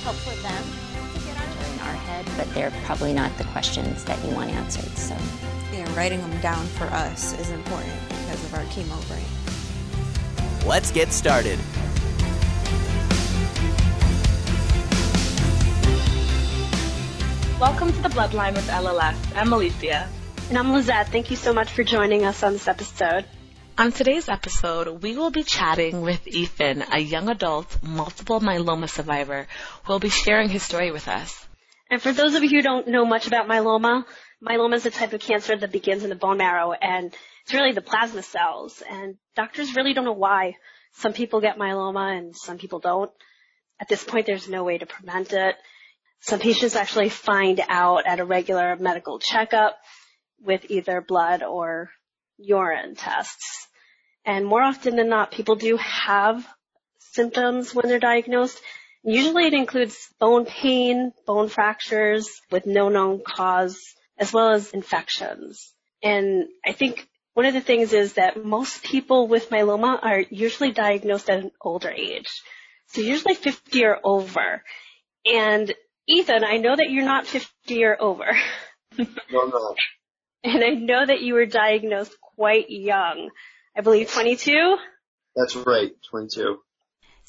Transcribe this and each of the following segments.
help for them to get on in our head, but they're probably not the questions that you want answered. So, yeah, writing them down for us is important because of our chemo brain. Let's get started. Welcome to the Bloodline with LLS. I'm Alicia. And I'm Lizette. Thank you so much for joining us on this episode. On today's episode, we will be chatting with Ethan, a young adult multiple myeloma survivor who will be sharing his story with us. And for those of you who don't know much about myeloma, myeloma is a type of cancer that begins in the bone marrow and it's really the plasma cells. And doctors really don't know why some people get myeloma and some people don't. At this point, there's no way to prevent it. Some patients actually find out at a regular medical checkup with either blood or urine tests. And more often than not, people do have symptoms when they're diagnosed. Usually it includes bone pain, bone fractures with no known cause, as well as infections. And I think one of the things is that most people with myeloma are usually diagnosed at an older age. So usually 50 or over. And Ethan, I know that you're not 50 or over. No, no. and I know that you were diagnosed quite young. I believe 22? That's right, 22.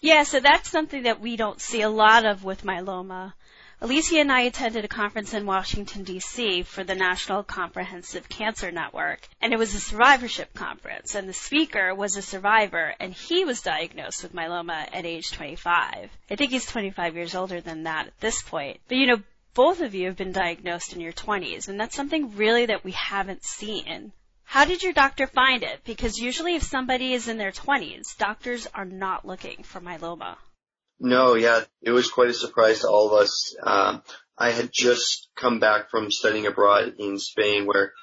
Yeah, so that's something that we don't see a lot of with myeloma. Alicia and I attended a conference in Washington, D.C. for the National Comprehensive Cancer Network, and it was a survivorship conference, and the speaker was a survivor, and he was diagnosed with myeloma at age 25. I think he's 25 years older than that at this point. But you know, both of you have been diagnosed in your 20s, and that's something really that we haven't seen. How did your doctor find it? Because usually if somebody is in their 20s, doctors are not looking for myeloma. No, yeah, it was quite a surprise to all of us. Um, I had just come back from studying abroad in Spain where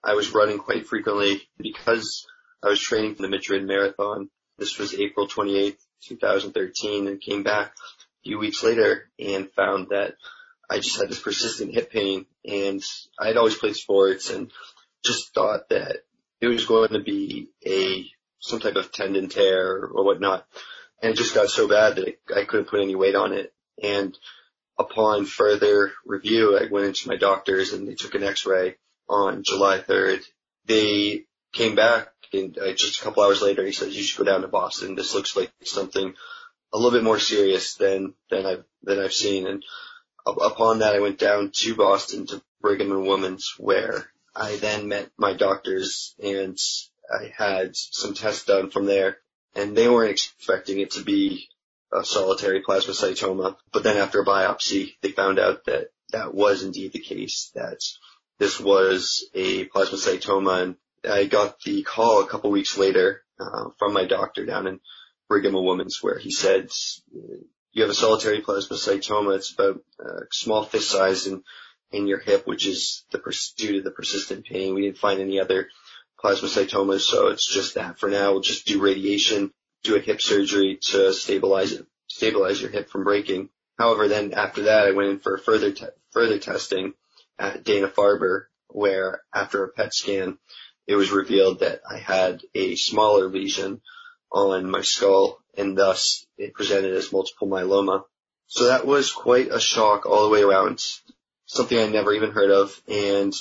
I was running quite frequently because I was training for the Madrid Marathon. This was April 28th, 2013 and came back a few weeks later and found that I just had this persistent hip pain and I had always played sports and just thought that it was going to be a, some type of tendon tear or whatnot and it just got so bad that I couldn't put any weight on it. And upon further review, I went into my doctors and they took an x-ray on July 3rd. They came back and uh, just a couple hours later, he says, you should go down to Boston. This looks like something a little bit more serious than, than I've, than I've seen. And upon that, I went down to Boston to Brigham and Women's where I then met my doctors and I had some tests done from there and they weren't expecting it to be a solitary plasmacytoma. But then after a biopsy, they found out that that was indeed the case, that this was a plasmacytoma. And I got the call a couple weeks later uh, from my doctor down in Brigham and Women's where he said, you have a solitary plasmacytoma. It's about a small fist size in, in your hip, which is the, due to the persistent pain. We didn't find any other plasmacytomas, so it's just that for now. We'll just do radiation, do a hip surgery to stabilize it, stabilize your hip from breaking. However, then after that, I went in for further te- further testing at Dana Farber, where after a PET scan, it was revealed that I had a smaller lesion on my skull, and thus it presented as multiple myeloma. So that was quite a shock all the way around. Something I never even heard of, and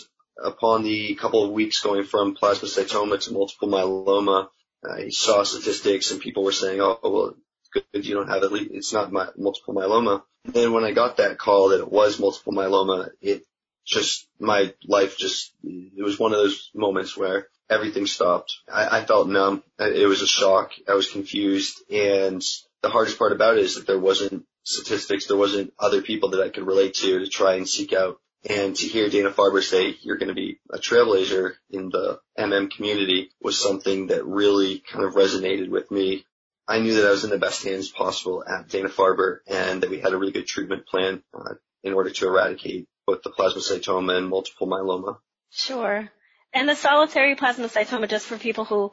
upon the couple of weeks going from plasmacytoma to multiple myeloma, I saw statistics and people were saying, oh, well, good, you don't have it. It's not my, multiple myeloma. And then when I got that call that it was multiple myeloma, it just, my life just, it was one of those moments where everything stopped. I, I felt numb. It was a shock. I was confused. And the hardest part about it is that there wasn't statistics. There wasn't other people that I could relate to to try and seek out. And to hear Dana Farber say you're going to be a trailblazer in the MM community was something that really kind of resonated with me. I knew that I was in the best hands possible at Dana Farber and that we had a really good treatment plan uh, in order to eradicate both the plasmacytoma and multiple myeloma. Sure. And the solitary plasmacytoma, just for people who,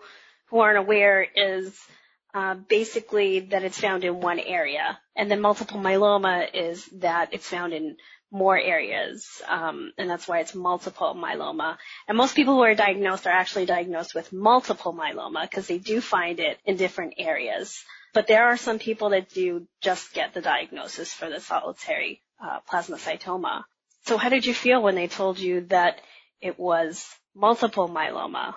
who aren't aware, is uh, basically that it's found in one area. And then multiple myeloma is that it's found in more areas, um, and that's why it's multiple myeloma. And most people who are diagnosed are actually diagnosed with multiple myeloma because they do find it in different areas. But there are some people that do just get the diagnosis for the solitary uh, plasmacytoma. So how did you feel when they told you that it was multiple myeloma?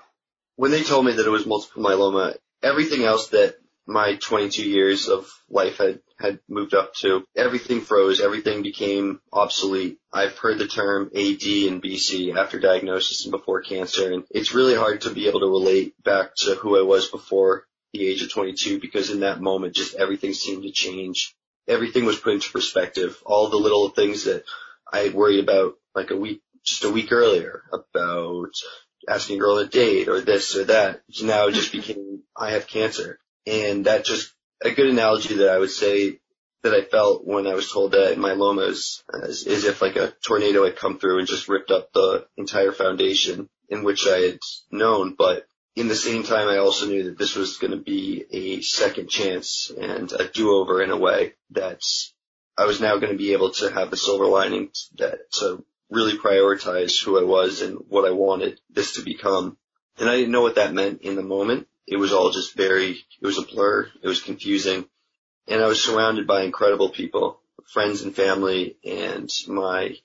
When they told me that it was multiple myeloma, everything else that my 22 years of life had, had moved up to. Everything froze. Everything became obsolete. I've heard the term AD and BC after diagnosis and before cancer, and it's really hard to be able to relate back to who I was before the age of 22 because in that moment, just everything seemed to change. Everything was put into perspective. All the little things that I had worried about like a week, just a week earlier about asking a girl a date or this or that now just became, I have cancer and that just a good analogy that I would say that I felt when I was told that myeloma is, is, uh, is if like a tornado had come through and just ripped up the entire foundation in which I had known. But in the same time, I also knew that this was going to be a second chance and a do-over in a way that I was now going to be able to have the silver lining that to really prioritize who I was and what I wanted this to become. And I didn't know what that meant in the moment, it was all just very, it was a blur. It was confusing. And I was surrounded by incredible people, friends and family and my,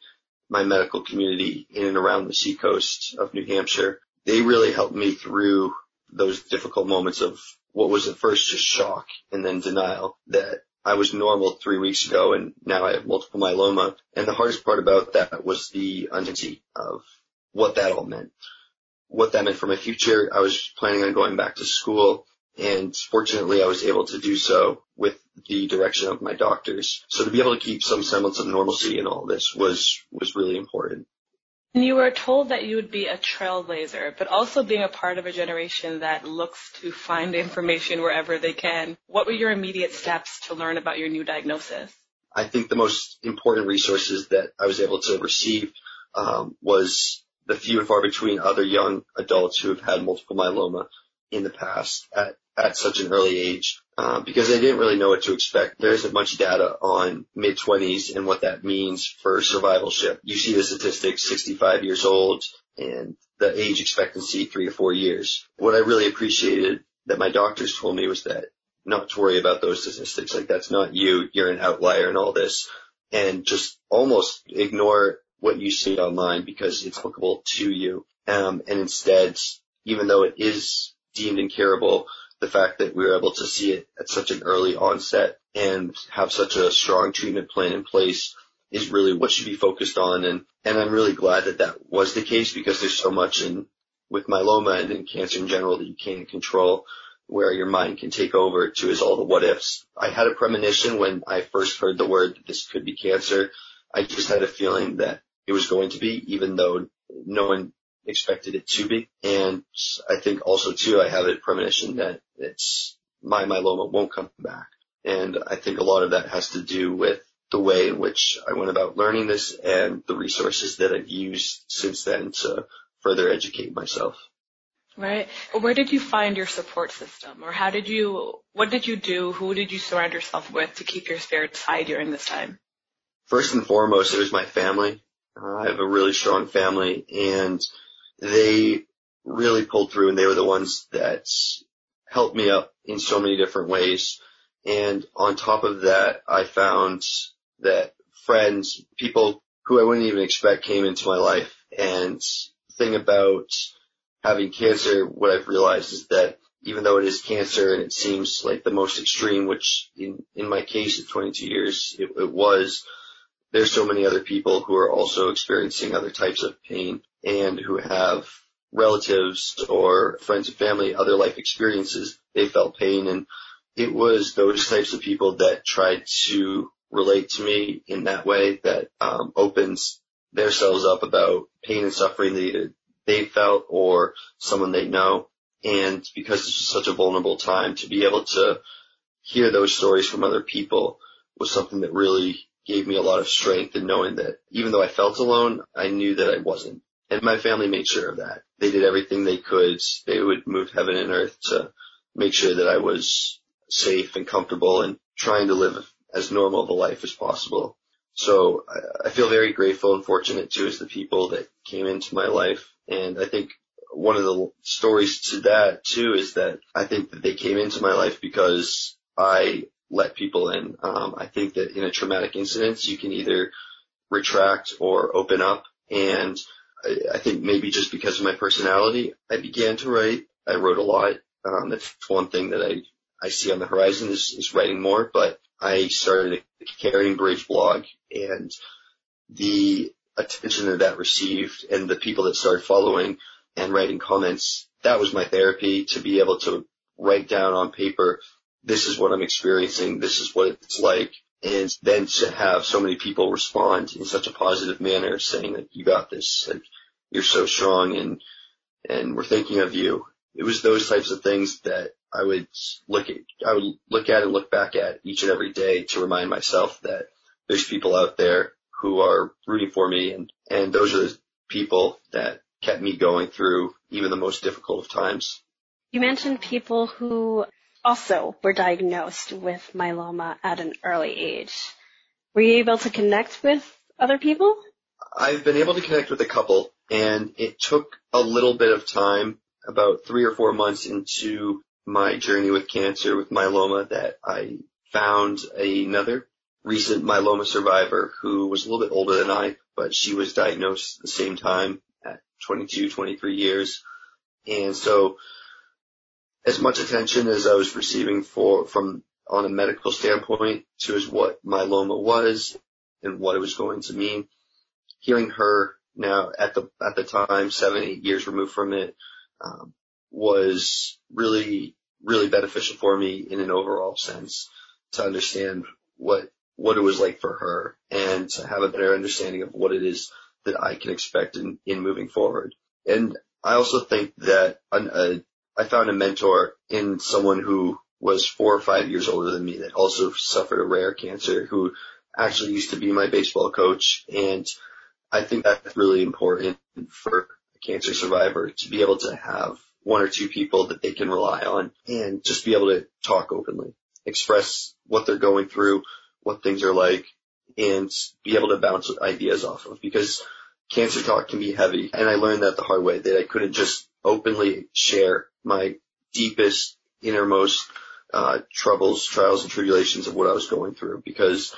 my medical community in and around the seacoast of New Hampshire. They really helped me through those difficult moments of what was at first just shock and then denial that I was normal three weeks ago and now I have multiple myeloma. And the hardest part about that was the uncertainty of what that all meant what that meant for my future. I was planning on going back to school and fortunately I was able to do so with the direction of my doctors. So to be able to keep some semblance of normalcy in all this was, was really important. And you were told that you would be a trailblazer, but also being a part of a generation that looks to find information wherever they can. What were your immediate steps to learn about your new diagnosis? I think the most important resources that I was able to receive um, was the few and far between other young adults who have had multiple myeloma in the past at, at such an early age. Uh, because they didn't really know what to expect. There isn't much data on mid 20s and what that means for survivalship. You see the statistics 65 years old and the age expectancy three to four years. What I really appreciated that my doctors told me was that not to worry about those statistics. Like that's not you. You're an outlier in all this and just almost ignore what you see online because it's applicable to you. Um, and instead, even though it is deemed incurable, the fact that we were able to see it at such an early onset and have such a strong treatment plan in place is really what should be focused on. And, and I'm really glad that that was the case because there's so much in with myeloma and in cancer in general that you can't control where your mind can take over to is all the what ifs. I had a premonition when I first heard the word this could be cancer. I just had a feeling that it was going to be, even though no one expected it to be. And I think also too, I have a premonition that it's my myeloma won't come back. And I think a lot of that has to do with the way in which I went about learning this and the resources that I've used since then to further educate myself. Right. Where did you find your support system or how did you, what did you do? Who did you surround yourself with to keep your spirits high during this time? First and foremost, it was my family. I have a really strong family and they really pulled through and they were the ones that helped me up in so many different ways. And on top of that, I found that friends, people who I wouldn't even expect came into my life. And the thing about having cancer, what I've realized is that even though it is cancer and it seems like the most extreme, which in, in my case at 22 years, it, it was, there's so many other people who are also experiencing other types of pain and who have relatives or friends and family, other life experiences, they felt pain. And it was those types of people that tried to relate to me in that way that um, opens themselves up about pain and suffering that they felt or someone they know. And because this was such a vulnerable time to be able to hear those stories from other people was something that really gave me a lot of strength in knowing that even though I felt alone, I knew that I wasn't. And my family made sure of that. They did everything they could. They would move heaven and earth to make sure that I was safe and comfortable and trying to live as normal of a life as possible. So I feel very grateful and fortunate too as the people that came into my life. And I think one of the stories to that too is that I think that they came into my life because I let people in. Um, I think that in a traumatic incident, you can either retract or open up. And I, I think maybe just because of my personality, I began to write. I wrote a lot. Um, that's one thing that I, I see on the horizon is, is writing more, but I started a Caring Bridge blog and the attention that that received and the people that started following and writing comments, that was my therapy to be able to write down on paper this is what I'm experiencing, this is what it's like. And then to have so many people respond in such a positive manner saying that you got this, like you're so strong and, and we're thinking of you. It was those types of things that I would look at, I would look at and look back at each and every day to remind myself that there's people out there who are rooting for me and, and those are the people that kept me going through even the most difficult of times. You mentioned people who also were diagnosed with myeloma at an early age. Were you able to connect with other people? I've been able to connect with a couple and it took a little bit of time, about three or four months into my journey with cancer with myeloma that I found another recent myeloma survivor who was a little bit older than I, but she was diagnosed at the same time at 22, 23 years. And so as much attention as I was receiving for from on a medical standpoint to as what myeloma was and what it was going to mean. Hearing her now at the at the time, seven eight years removed from it, um, was really really beneficial for me in an overall sense to understand what what it was like for her and to have a better understanding of what it is that I can expect in, in moving forward. And I also think that an, a I found a mentor in someone who was four or five years older than me that also suffered a rare cancer who actually used to be my baseball coach. And I think that's really important for a cancer survivor to be able to have one or two people that they can rely on and just be able to talk openly, express what they're going through, what things are like, and be able to bounce ideas off of because cancer talk can be heavy. And I learned that the hard way that I couldn't just openly share my deepest, innermost uh, troubles, trials, and tribulations of what I was going through because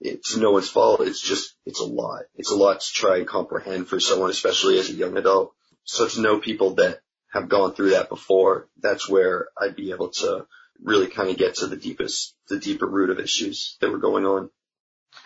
it's no one's fault. It's just, it's a lot. It's a lot to try and comprehend for someone, especially as a young adult. So to know people that have gone through that before, that's where I'd be able to really kind of get to the deepest, the deeper root of issues that were going on.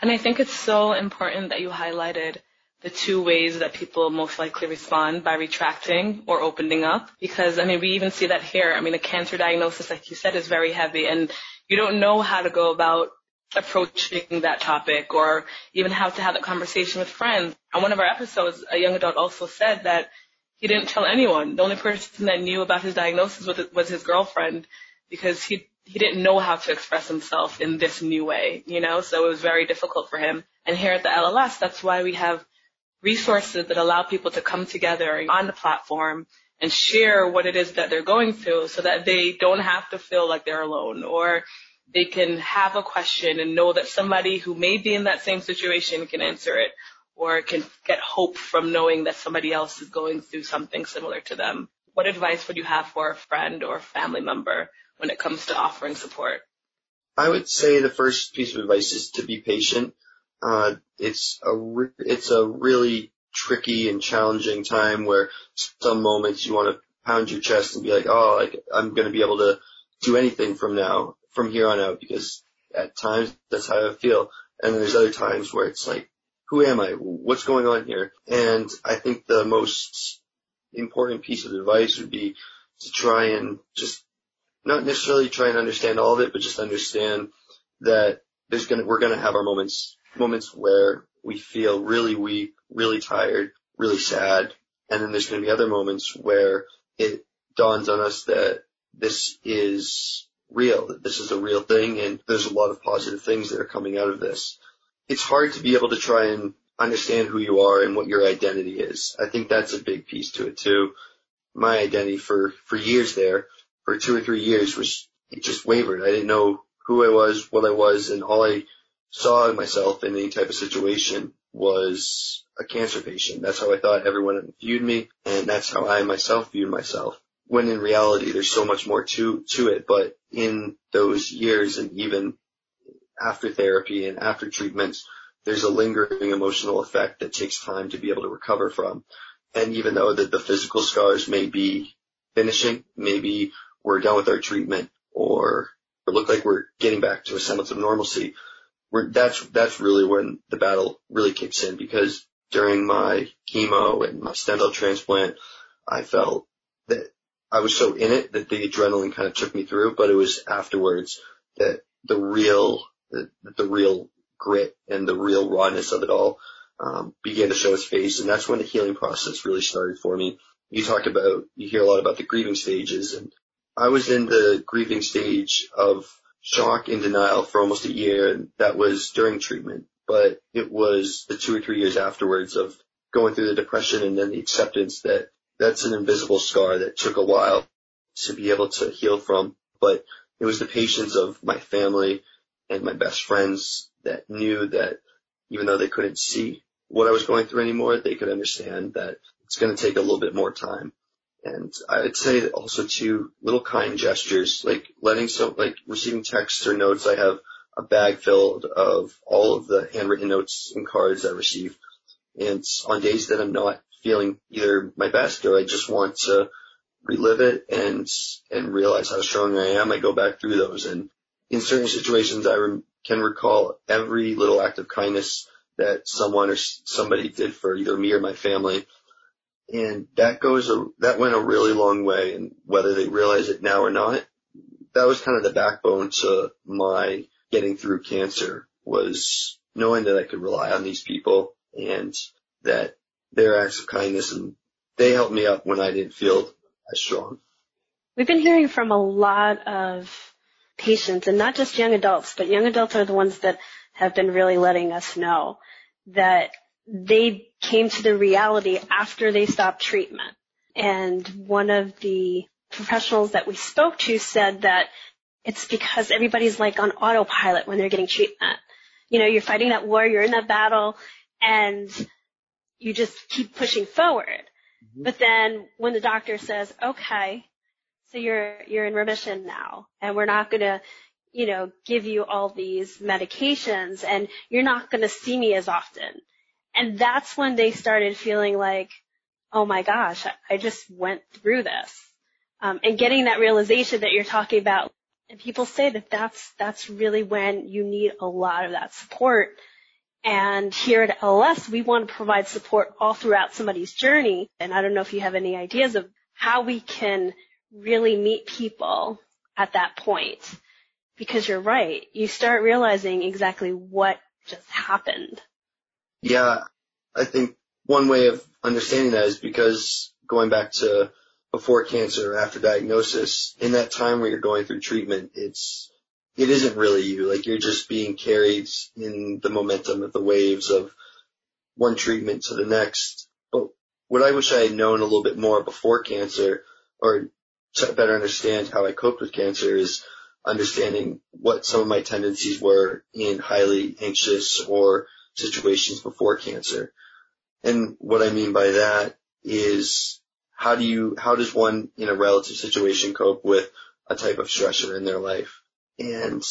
And I think it's so important that you highlighted the two ways that people most likely respond by retracting or opening up. Because, I mean, we even see that here. I mean, a cancer diagnosis, like you said, is very heavy and you don't know how to go about approaching that topic or even how to have that conversation with friends. On one of our episodes, a young adult also said that he didn't tell anyone. The only person that knew about his diagnosis was, was his girlfriend because he he didn't know how to express himself in this new way, you know, so it was very difficult for him. And here at the LLS, that's why we have resources that allow people to come together on the platform and share what it is that they're going through so that they don't have to feel like they're alone or they can have a question and know that somebody who may be in that same situation can answer it or can get hope from knowing that somebody else is going through something similar to them. What advice would you have for a friend or family member when it comes to offering support? I would say the first piece of advice is to be patient. Uh, it's a re- it's a really tricky and challenging time where some moments you want to pound your chest and be like, oh, like I'm going to be able to do anything from now, from here on out, because at times that's how I feel. And then there's other times where it's like, who am I? What's going on here? And I think the most important piece of advice would be to try and just not necessarily try and understand all of it, but just understand that there's gonna we're gonna have our moments moments where we feel really weak, really tired, really sad, and then there's gonna be other moments where it dawns on us that this is real, that this is a real thing, and there's a lot of positive things that are coming out of this. It's hard to be able to try and understand who you are and what your identity is. I think that's a big piece to it too. My identity for, for years there, for two or three years was, it just wavered. I didn't know who I was, what I was, and all I saw myself in any type of situation was a cancer patient. That's how I thought everyone viewed me, and that's how I myself viewed myself. When in reality, there's so much more to, to it, but in those years and even after therapy and after treatments, there's a lingering emotional effect that takes time to be able to recover from. And even though that the physical scars may be finishing, maybe we're done with our treatment or, look like we're getting back to a semblance of normalcy, that's, that's really when the battle really kicks in because during my chemo and my stem cell transplant, I felt that I was so in it that the adrenaline kind of took me through, but it was afterwards that the real, the, the real grit and the real rawness of it all um, began to show its face, and that's when the healing process really started for me. You talk about, you hear a lot about the grieving stages, and I was in the grieving stage of shock and denial for almost a year, and that was during treatment. But it was the two or three years afterwards of going through the depression and then the acceptance that that's an invisible scar that took a while to be able to heal from. But it was the patience of my family and my best friends that knew that even though they couldn't see what I was going through anymore, they could understand that it's going to take a little bit more time. And I'd say also too, little kind gestures, like letting so, like receiving texts or notes. I have a bag filled of all of the handwritten notes and cards I receive. And on days that I'm not feeling either my best or I just want to relive it and, and realize how strong I am, I go back through those. And in certain situations, I rem- can recall every little act of kindness that someone or somebody did for either me or my family. And that goes, a, that went a really long way. And whether they realize it now or not, that was kind of the backbone to my getting through cancer was knowing that I could rely on these people and that their acts of kindness and they helped me up when I didn't feel as strong. We've been hearing from a lot of patients and not just young adults, but young adults are the ones that have been really letting us know that they came to the reality after they stopped treatment. And one of the professionals that we spoke to said that it's because everybody's like on autopilot when they're getting treatment. You know, you're fighting that war, you're in that battle, and you just keep pushing forward. Mm-hmm. But then when the doctor says, okay, so you're, you're in remission now and we're not going to, you know, give you all these medications and you're not going to see me as often. And that's when they started feeling like, oh my gosh, I just went through this. Um, and getting that realization that you're talking about. And people say that that's, that's really when you need a lot of that support. And here at LLS, we want to provide support all throughout somebody's journey. And I don't know if you have any ideas of how we can really meet people at that point. Because you're right. You start realizing exactly what just happened. Yeah. I think one way of understanding that is because going back to before cancer, after diagnosis, in that time where you're going through treatment, it's, it isn't really you. Like you're just being carried in the momentum of the waves of one treatment to the next. But what I wish I had known a little bit more before cancer or to better understand how I coped with cancer is understanding what some of my tendencies were in highly anxious or situations before cancer. And what I mean by that is how do you, how does one in a relative situation cope with a type of stressor in their life? And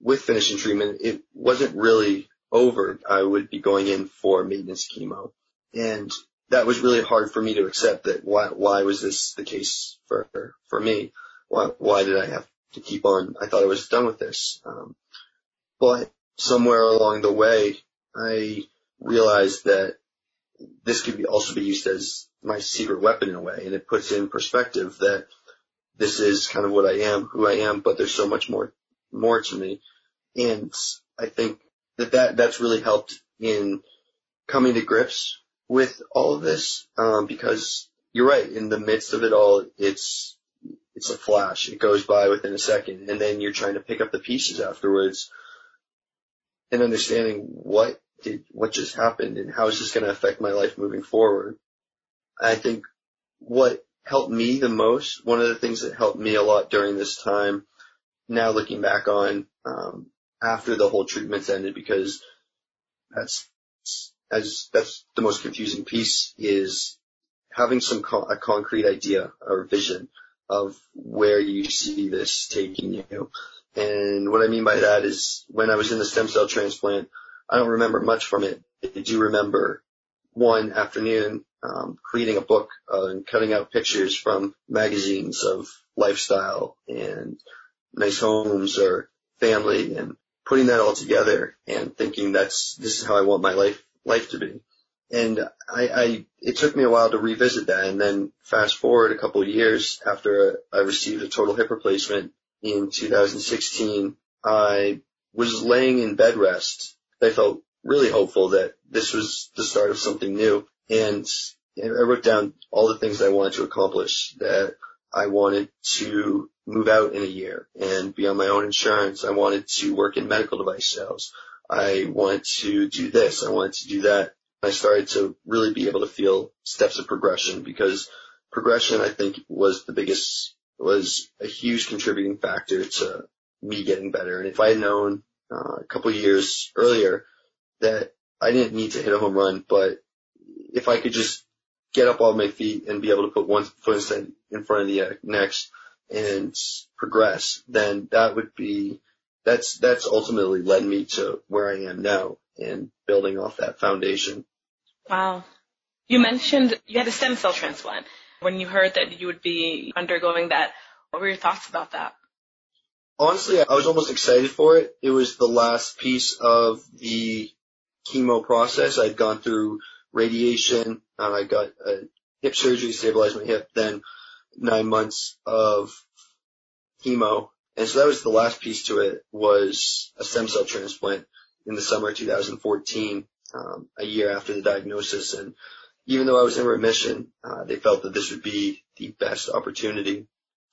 with finishing treatment, it wasn't really over. I would be going in for maintenance chemo. And that was really hard for me to accept that why why was this the case for for me? Why why did I have to keep on? I thought I was done with this. Um, but somewhere along the way, I realized that this could be also be used as my secret weapon in a way, and it puts in perspective that this is kind of what I am, who I am, but there's so much more, more to me. And I think that, that that's really helped in coming to grips with all of this, um, because you're right, in the midst of it all, it's, it's a flash. It goes by within a second, and then you're trying to pick up the pieces afterwards and understanding what did, what just happened and how is this going to affect my life moving forward. I think what helped me the most, one of the things that helped me a lot during this time, now looking back on, um, after the whole treatments ended, because that's, as, that's the most confusing piece is having some, co- a concrete idea or vision of where you see this taking you. And what I mean by that is when I was in the stem cell transplant, I don't remember much from it. I do remember one afternoon um, creating a book uh, and cutting out pictures from magazines of lifestyle and nice homes or family and putting that all together and thinking that's this is how I want my life life to be. And I, I it took me a while to revisit that and then fast forward a couple of years after I received a total hip replacement in 2016, I was laying in bed rest. I felt really hopeful that this was the start of something new. And I wrote down all the things I wanted to accomplish that I wanted to move out in a year and be on my own insurance. I wanted to work in medical device sales. I wanted to do this. I wanted to do that. I started to really be able to feel steps of progression because progression, I think, was the biggest, was a huge contributing factor to me getting better. And if I had known uh, a couple years earlier that I didn't need to hit a home run, but if I could just get up on my feet and be able to put one foot in front of the uh, next and progress, then that would be, that's, that's ultimately led me to where I am now and building off that foundation. Wow. You mentioned you had a stem cell transplant. When you heard that you would be undergoing that, what were your thoughts about that? Honestly, I was almost excited for it. It was the last piece of the chemo process. I'd gone through radiation, and I got a hip surgery, stabilized my hip, then nine months of chemo. And so that was the last piece to it was a stem cell transplant in the summer of 2014, um, a year after the diagnosis. And even though I was in remission, uh, they felt that this would be the best opportunity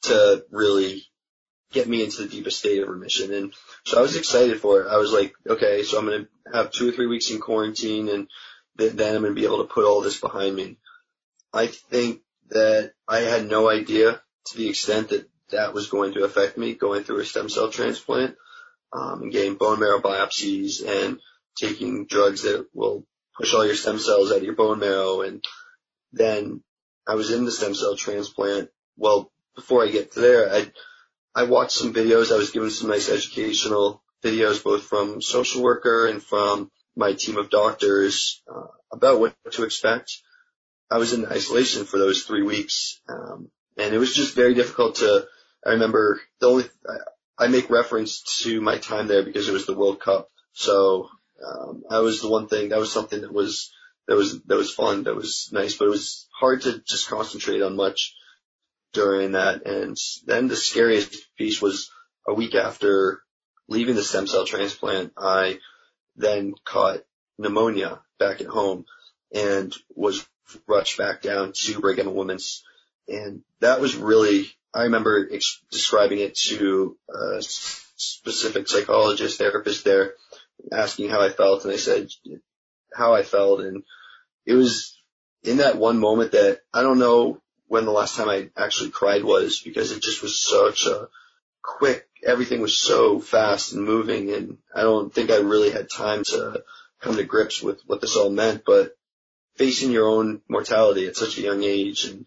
to really get me into the deepest state of remission. And so I was excited for it. I was like, okay, so I'm going to have two or three weeks in quarantine and then I'm going to be able to put all this behind me. I think that I had no idea to the extent that that was going to affect me going through a stem cell transplant, um, and getting bone marrow biopsies and taking drugs that will push all your stem cells out of your bone marrow. And then I was in the stem cell transplant. Well, before I get to there, I, I watched some videos. I was given some nice educational videos, both from social worker and from my team of doctors uh, about what to expect. I was in isolation for those three weeks, um, and it was just very difficult to. I remember the only I, make reference to my time there because it was the World Cup, so um, that was the one thing. That was something that was that was that was fun. That was nice, but it was hard to just concentrate on much during that. And then the scariest piece was a week after leaving the stem cell transplant. I then caught pneumonia back at home and was rushed back down to Brigham and Women's. And that was really, I remember ex- describing it to a specific psychologist, therapist there, asking how I felt. And I said how I felt. And it was in that one moment that I don't know when the last time I actually cried was because it just was such a quick everything was so fast and moving and I don't think I really had time to come to grips with what this all meant, but facing your own mortality at such a young age and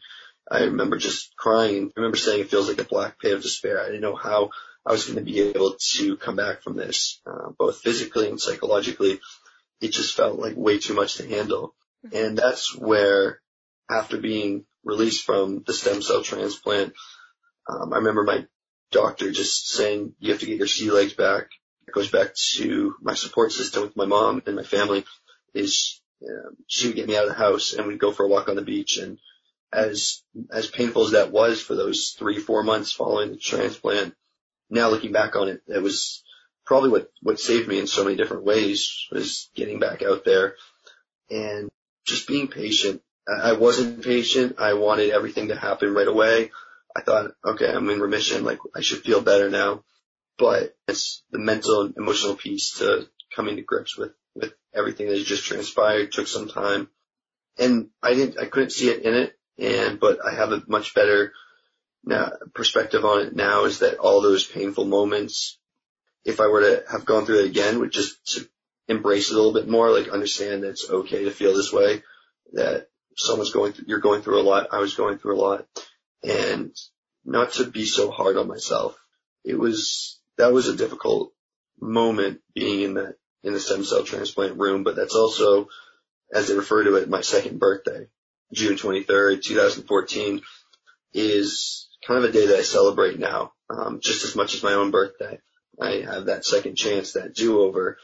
I remember just crying. I remember saying it feels like a black pit of despair. I didn't know how I was going to be able to come back from this, uh, both physically and psychologically. It just felt like way too much to handle. Mm-hmm. And that's where after being released from the stem cell transplant, um, I remember my doctor just saying you have to get your sea legs back. It goes back to my support system with my mom and my family is um, she would get me out of the house and we'd go for a walk on the beach and as, as painful as that was for those three, four months following the transplant, now looking back on it, it was probably what, what saved me in so many different ways was getting back out there and just being patient. I wasn't patient. I wanted everything to happen right away. I thought, okay, I'm in remission. Like I should feel better now, but it's the mental and emotional piece to coming to grips with, with everything that just transpired took some time and I didn't, I couldn't see it in it. And, but I have a much better now perspective on it now is that all those painful moments, if I were to have gone through it again, would just embrace it a little bit more, like understand that it's okay to feel this way, that someone's going through, you're going through a lot. I was going through a lot and not to be so hard on myself. It was, that was a difficult moment being in that, in the stem cell transplant room, but that's also, as they refer to it, my second birthday, June 23rd, 2014 is kind of a day that I celebrate now, um, just as much as my own birthday. I have that second chance, that do-over,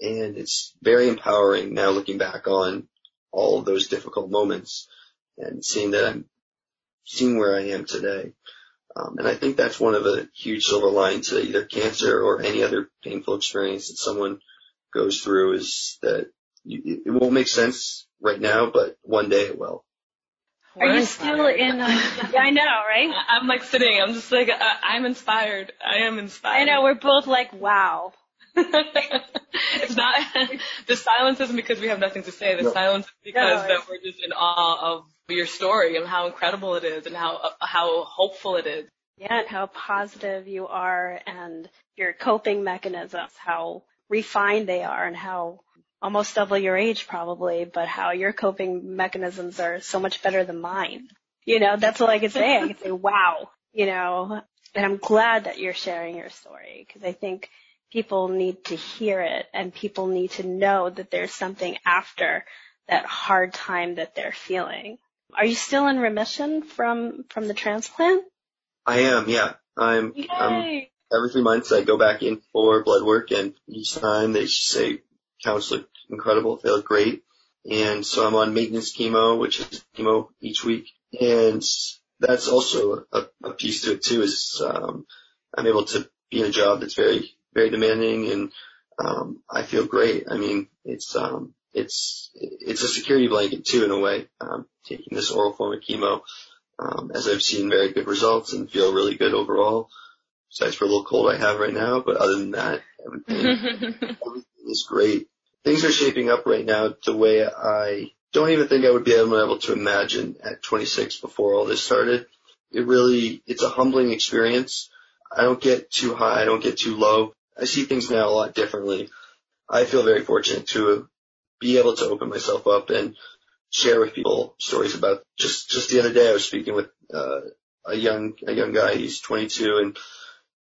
and it's very empowering now looking back on all of those difficult moments and seeing that I'm seeing where I am today. Um, and I think that's one of the huge silver linings to either cancer or any other painful experience that someone goes through is that you, it won't make sense right now, but one day it will. Are you still in? Uh, yeah, I know, right? I'm like sitting. I'm just like uh, I'm inspired. I am inspired. I know. We're both like, wow. it's not the silence isn't because we have nothing to say. The no. silence is because no, that we're just in awe of your story and how incredible it is and how uh, how hopeful it is. Yeah, and how positive you are and your coping mechanisms, how refined they are and how almost double your age probably, but how your coping mechanisms are so much better than mine. You know, that's all I could say. I could say, wow, you know, and I'm glad that you're sharing your story because I think people need to hear it and people need to know that there's something after that hard time that they're feeling. Are you still in remission from, from the transplant? I am, yeah. I'm, I'm every three months I go back in for blood work and each time they say counts look incredible. They look great. And so I'm on maintenance chemo, which is chemo each week. And that's also a, a piece to it too is, um, I'm able to be in a job that's very, very demanding and, um, I feel great. I mean, it's, um, it's, it's a security blanket too in a way, um, taking this oral form of chemo, um, as I've seen very good results and feel really good overall. Besides for a little cold I have right now, but other than that, everything, everything is great things are shaping up right now the way I don't even think I would be able to imagine at 26 before all this started. It really, it's a humbling experience. I don't get too high. I don't get too low. I see things now a lot differently. I feel very fortunate to be able to open myself up and share with people stories about just, just the other day I was speaking with, uh, a young, a young guy. He's 22 and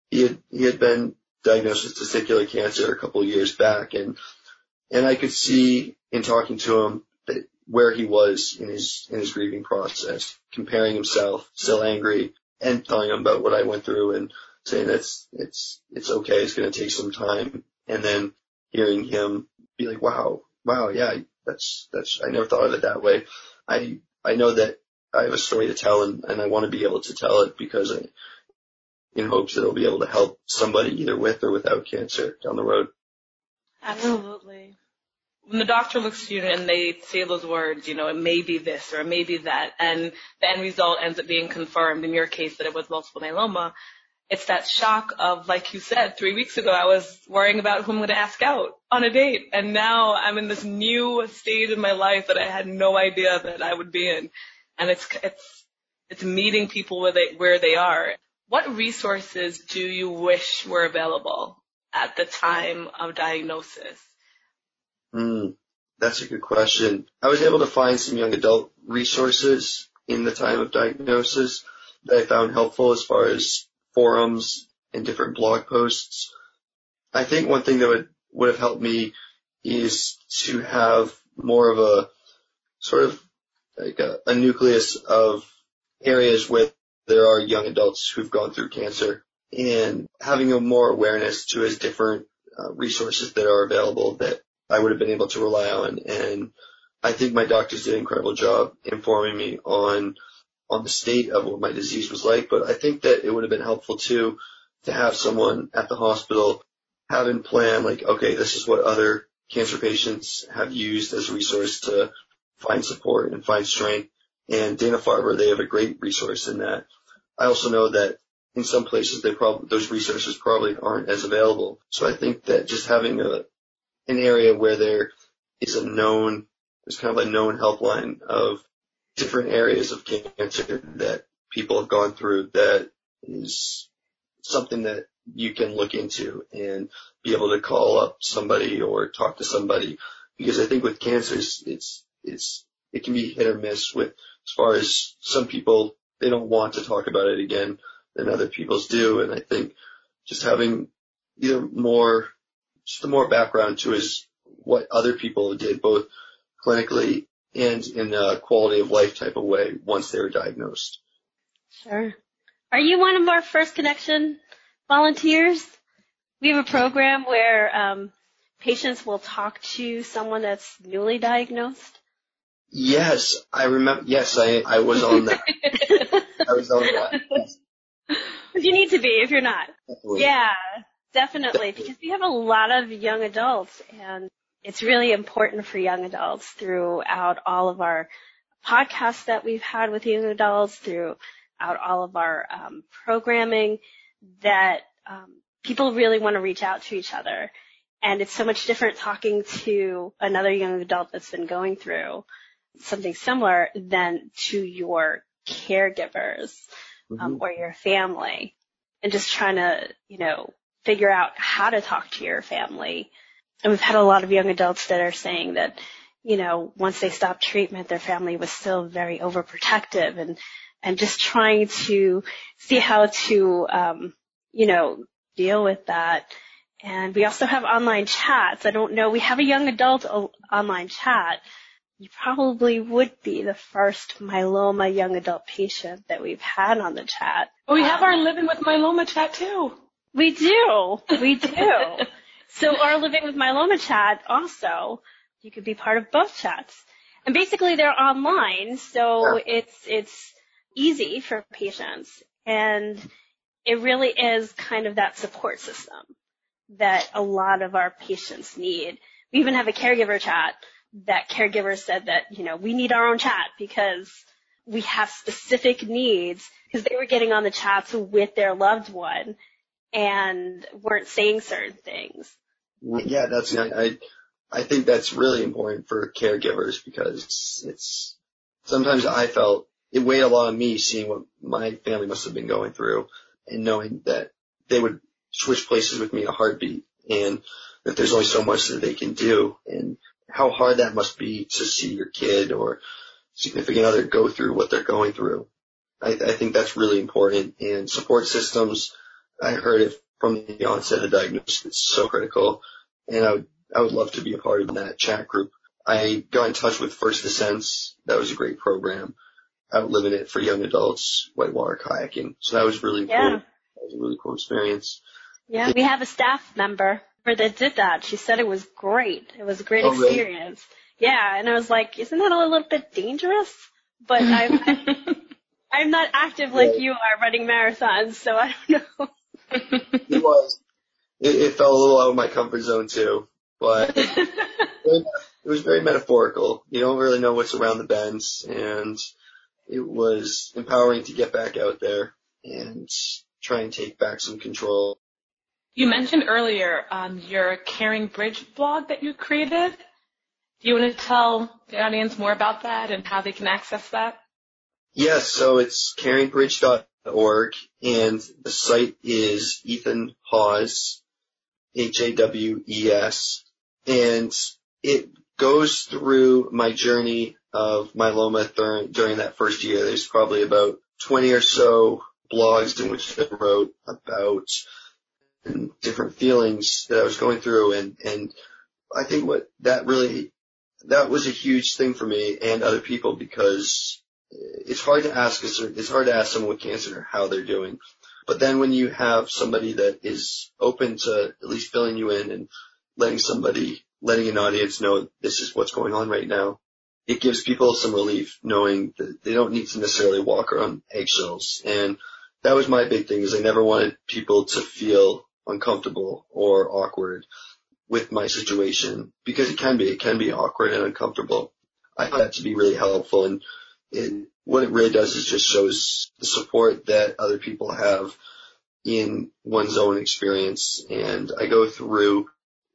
he had, he had been diagnosed with testicular cancer a couple of years back and and I could see in talking to him that where he was in his in his grieving process, comparing himself, still angry, and telling him about what I went through and saying that's it's it's okay, it's gonna take some time, and then hearing him be like, wow, wow, yeah, that's that's I never thought of it that way. I I know that I have a story to tell and, and I want to be able to tell it because I, in hopes that it'll be able to help somebody either with or without cancer down the road. Absolutely. When the doctor looks at you and they say those words, you know, it may be this or it may be that, and the end result ends up being confirmed in your case that it was multiple myeloma, it's that shock of, like you said, three weeks ago I was worrying about who I'm going to ask out on a date, and now I'm in this new stage in my life that I had no idea that I would be in, and it's it's it's meeting people where they where they are. What resources do you wish were available at the time of diagnosis? Mm, that's a good question. I was able to find some young adult resources in the time of diagnosis that I found helpful as far as forums and different blog posts. I think one thing that would, would have helped me is to have more of a sort of like a, a nucleus of areas where there are young adults who've gone through cancer and having a more awareness to as different uh, resources that are available that I would have been able to rely on. And I think my doctors did an incredible job informing me on on the state of what my disease was like, but I think that it would have been helpful too to have someone at the hospital have in plan like, okay, this is what other cancer patients have used as a resource to find support and find strength. And Dana-Farber, they have a great resource in that. I also know that in some places they probably, those resources probably aren't as available. So I think that just having a, an area where there is a known, there's kind of a known helpline of different areas of cancer that people have gone through that is something that you can look into and be able to call up somebody or talk to somebody. Because I think with cancers it's it's it can be hit or miss with as far as some people they don't want to talk about it again than other people's do. And I think just having either more just a more background to is what other people did both clinically and in a quality of life type of way once they're diagnosed. Sure. Are you one of our first connection volunteers? We have a program where um, patients will talk to someone that's newly diagnosed. Yes, I remember. Yes, I I was on that. I was on that. You need to be if you're not. Definitely. Yeah, definitely, because we have a lot of young adults, and it's really important for young adults throughout all of our podcasts that we've had with young adults, throughout all of our um, programming, that um, people really want to reach out to each other. And it's so much different talking to another young adult that's been going through something similar than to your caregivers um, mm-hmm. or your family and just trying to, you know, figure out how to talk to your family. And we've had a lot of young adults that are saying that, you know, once they stopped treatment, their family was still very overprotective and, and just trying to see how to, um, you know, deal with that. And we also have online chats. I don't know. We have a young adult online chat you probably would be the first myeloma young adult patient that we've had on the chat. we have our Living with Myeloma chat too. We do. We do. so our Living with Myeloma chat also, you could be part of both chats. And basically they're online, so it's, it's easy for patients. And it really is kind of that support system that a lot of our patients need. We even have a caregiver chat that caregivers said that, you know, we need our own chat because we have specific needs because they were getting on the chats with their loved one and weren't saying certain things. Yeah, that's, I, I think that's really important for caregivers because it's, sometimes I felt it weighed a lot on me seeing what my family must have been going through and knowing that they would switch places with me in a heartbeat and that there's only so much that they can do. And how hard that must be to see your kid or significant other go through what they're going through. I, I think that's really important. And support systems, I heard it from the onset of diagnosis. It's so critical. And I would, I would love to be a part of that chat group. I got in touch with First Descents. That was a great program. Outliving it for young adults, whitewater kayaking. So that was really yeah. cool. That was a really cool experience. Yeah, we have a staff member that did that. She said it was great. It was a great oh, experience. Really? Yeah, and I was like, isn't that a little bit dangerous? But I'm I'm not active like yeah. you are running marathons, so I don't know. It was. It, it, fell a little out of my comfort zone too, but it was very metaphorical. You don't really know what's around the bends, and it was empowering to get back out there and try and take back some control. You mentioned earlier um, your CaringBridge blog that you created. Do you want to tell the audience more about that and how they can access that? Yes, so it's caringbridge.org and the site is Ethan Hawes, H-A-W-E-S, and it goes through my journey of myeloma during, that first year. There's probably about 20 or so blogs in which I wrote about different feelings that I was going through. And, and I think what that really, that was a huge thing for me and other people because it's hard to ask, a it's hard to ask someone with cancer how they're doing. But then when you have somebody that is open to at least filling you in and letting somebody, letting an audience know this is what's going on right now, it gives people some relief knowing that they don't need to necessarily walk around eggshells. And that was my big thing is I never wanted people to feel uncomfortable or awkward with my situation because it can be, it can be awkward and uncomfortable. I found that to be really helpful and it, what it really does is just shows the support that other people have in one's own experience. And I go through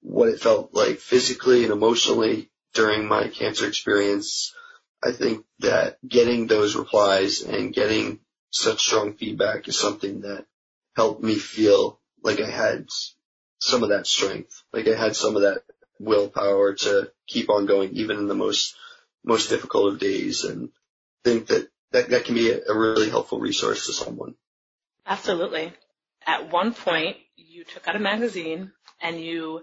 what it felt like physically and emotionally during my cancer experience. I think that getting those replies and getting such strong feedback is something that helped me feel like I had some of that strength, like I had some of that willpower to keep on going even in the most, most difficult of days and think that that, that can be a, a really helpful resource to someone. Absolutely. At one point, you took out a magazine and you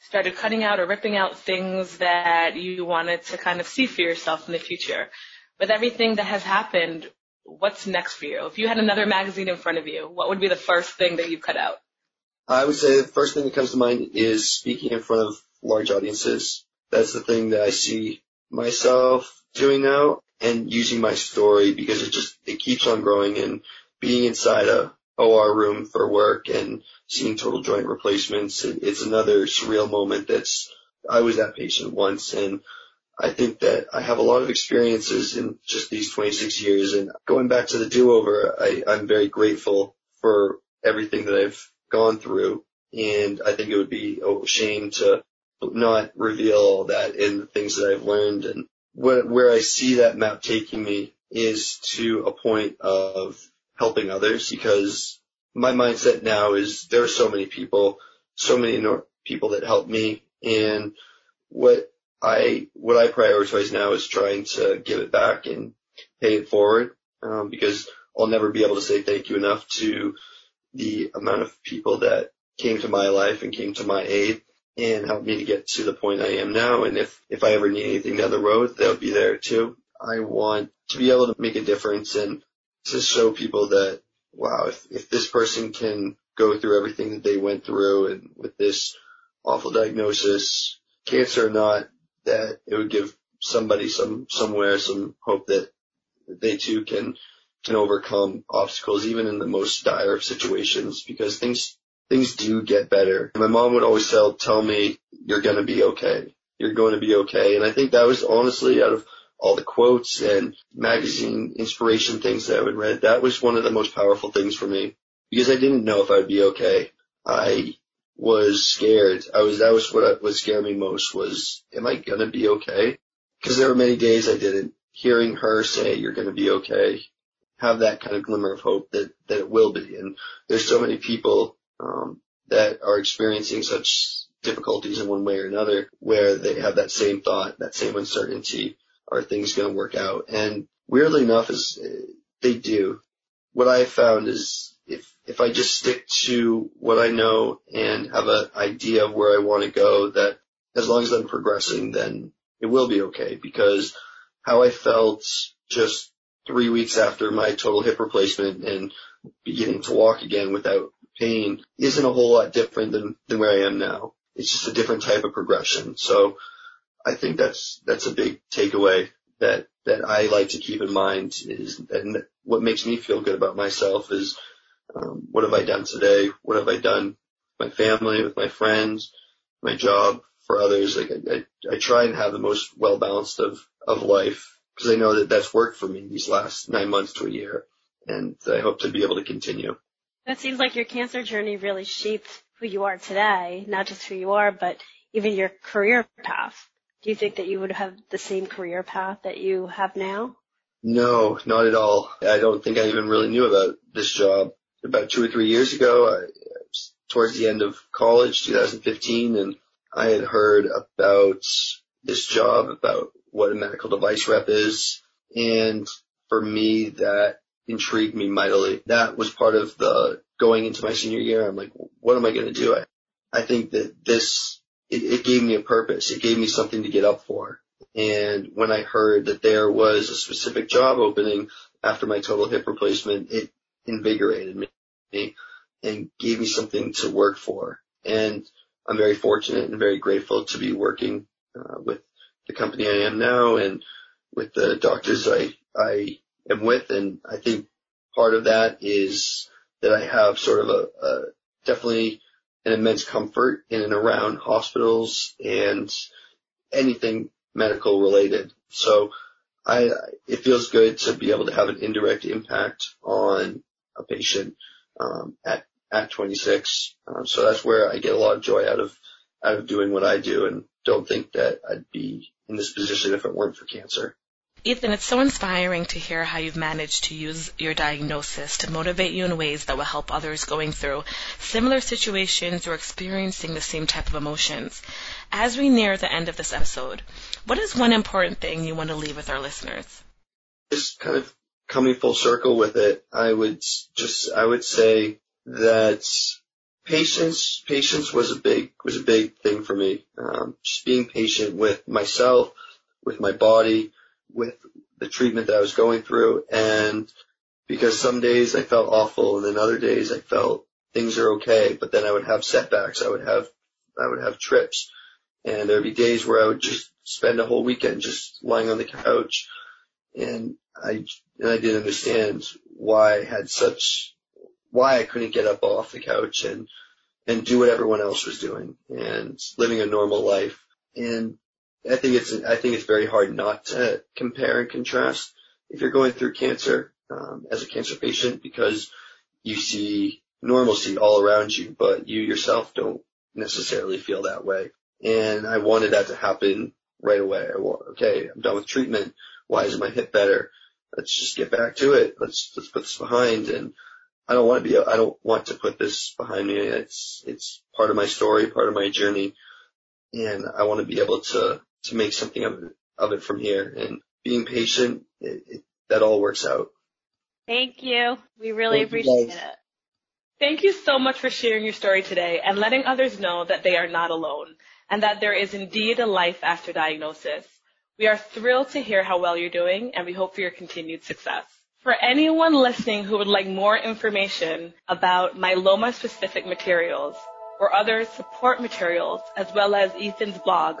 started cutting out or ripping out things that you wanted to kind of see for yourself in the future. With everything that has happened, what's next for you? If you had another magazine in front of you, what would be the first thing that you cut out? I would say the first thing that comes to mind is speaking in front of large audiences. That's the thing that I see myself doing now and using my story because it just, it keeps on growing and being inside a OR room for work and seeing total joint replacements. It, it's another surreal moment that's, I was that patient once and I think that I have a lot of experiences in just these 26 years and going back to the do-over, I, I'm very grateful for everything that I've gone through and I think it would be a shame to not reveal all that in the things that I've learned and what, where I see that map taking me is to a point of helping others because my mindset now is there are so many people, so many people that help me and what I, what I prioritize now is trying to give it back and pay it forward, um, because I'll never be able to say thank you enough to the amount of people that came to my life and came to my aid and helped me to get to the point I am now. And if, if I ever need anything down the road, they'll be there too. I want to be able to make a difference and to show people that, wow, if, if this person can go through everything that they went through and with this awful diagnosis, cancer or not, that it would give somebody some, somewhere some hope that they too can, can overcome obstacles even in the most dire of situations because things, things do get better. My mom would always tell, tell me, you're going to be okay. You're going to be okay. And I think that was honestly out of all the quotes and magazine inspiration things that I would read, that was one of the most powerful things for me because I didn't know if I'd be okay. I was scared. I was, that was what, what scared me most was, am I going to be okay? Because there were many days I didn't. Hearing her say, you're going to be okay, have that kind of glimmer of hope that, that it will be. And there's so many people, um, that are experiencing such difficulties in one way or another where they have that same thought, that same uncertainty are things going to work out? And weirdly enough, is they do. What I found is if if I just stick to what I know and have an idea of where I want to go, that as long as I'm progressing, then it will be okay. Because how I felt just three weeks after my total hip replacement and beginning to walk again without pain isn't a whole lot different than, than where I am now. It's just a different type of progression. So I think that's that's a big takeaway that that I like to keep in mind is and what makes me feel good about myself is um, what have I done today? What have I done with my family, with my friends, my job, for others? Like I, I, I try and have the most well balanced of of life because I know that that's worked for me these last nine months to a year, and I hope to be able to continue. That seems like your cancer journey really shaped who you are today, not just who you are, but even your career path. Do you think that you would have the same career path that you have now? No, not at all. I don't think I even really knew about this job. About two or three years ago, I, towards the end of college, 2015, and I had heard about this job, about what a medical device rep is. And for me, that intrigued me mightily. That was part of the going into my senior year. I'm like, what am I going to do? I, I think that this it, it gave me a purpose. It gave me something to get up for. And when I heard that there was a specific job opening after my total hip replacement, it invigorated me and gave me something to work for. And I'm very fortunate and very grateful to be working uh, with the company I am now and with the doctors I, I am with. And I think part of that is that I have sort of a, a definitely an immense comfort in and around hospitals and anything medical related. So I, it feels good to be able to have an indirect impact on a patient, um, at, at 26. Um, so that's where I get a lot of joy out of, out of doing what I do and don't think that I'd be in this position if it weren't for cancer. Ethan, it's so inspiring to hear how you've managed to use your diagnosis to motivate you in ways that will help others going through similar situations or experiencing the same type of emotions. As we near the end of this episode, what is one important thing you want to leave with our listeners? Just kind of coming full circle with it, I would just, I would say that patience, patience was a big, was a big thing for me. Um, just being patient with myself, with my body, with the treatment that I was going through and because some days I felt awful and then other days I felt things are okay, but then I would have setbacks. I would have, I would have trips and there'd be days where I would just spend a whole weekend just lying on the couch and I, and I didn't understand why I had such, why I couldn't get up off the couch and, and do what everyone else was doing and living a normal life. And I think it's I think it's very hard not to compare and contrast if you're going through cancer um, as a cancer patient because you see normalcy all around you, but you yourself don't necessarily feel that way. And I wanted that to happen right away. I want, okay, I'm done with treatment. Why isn't my hip better? Let's just get back to it. Let's let's put this behind. And I don't want to be I don't want to put this behind me. It's it's part of my story, part of my journey, and I want to be able to to make something of it, of it from here. And being patient, it, it, that all works out. Thank you. We really Thank appreciate it. Thank you so much for sharing your story today and letting others know that they are not alone and that there is indeed a life after diagnosis. We are thrilled to hear how well you're doing and we hope for your continued success. For anyone listening who would like more information about myeloma specific materials or other support materials as well as Ethan's blog,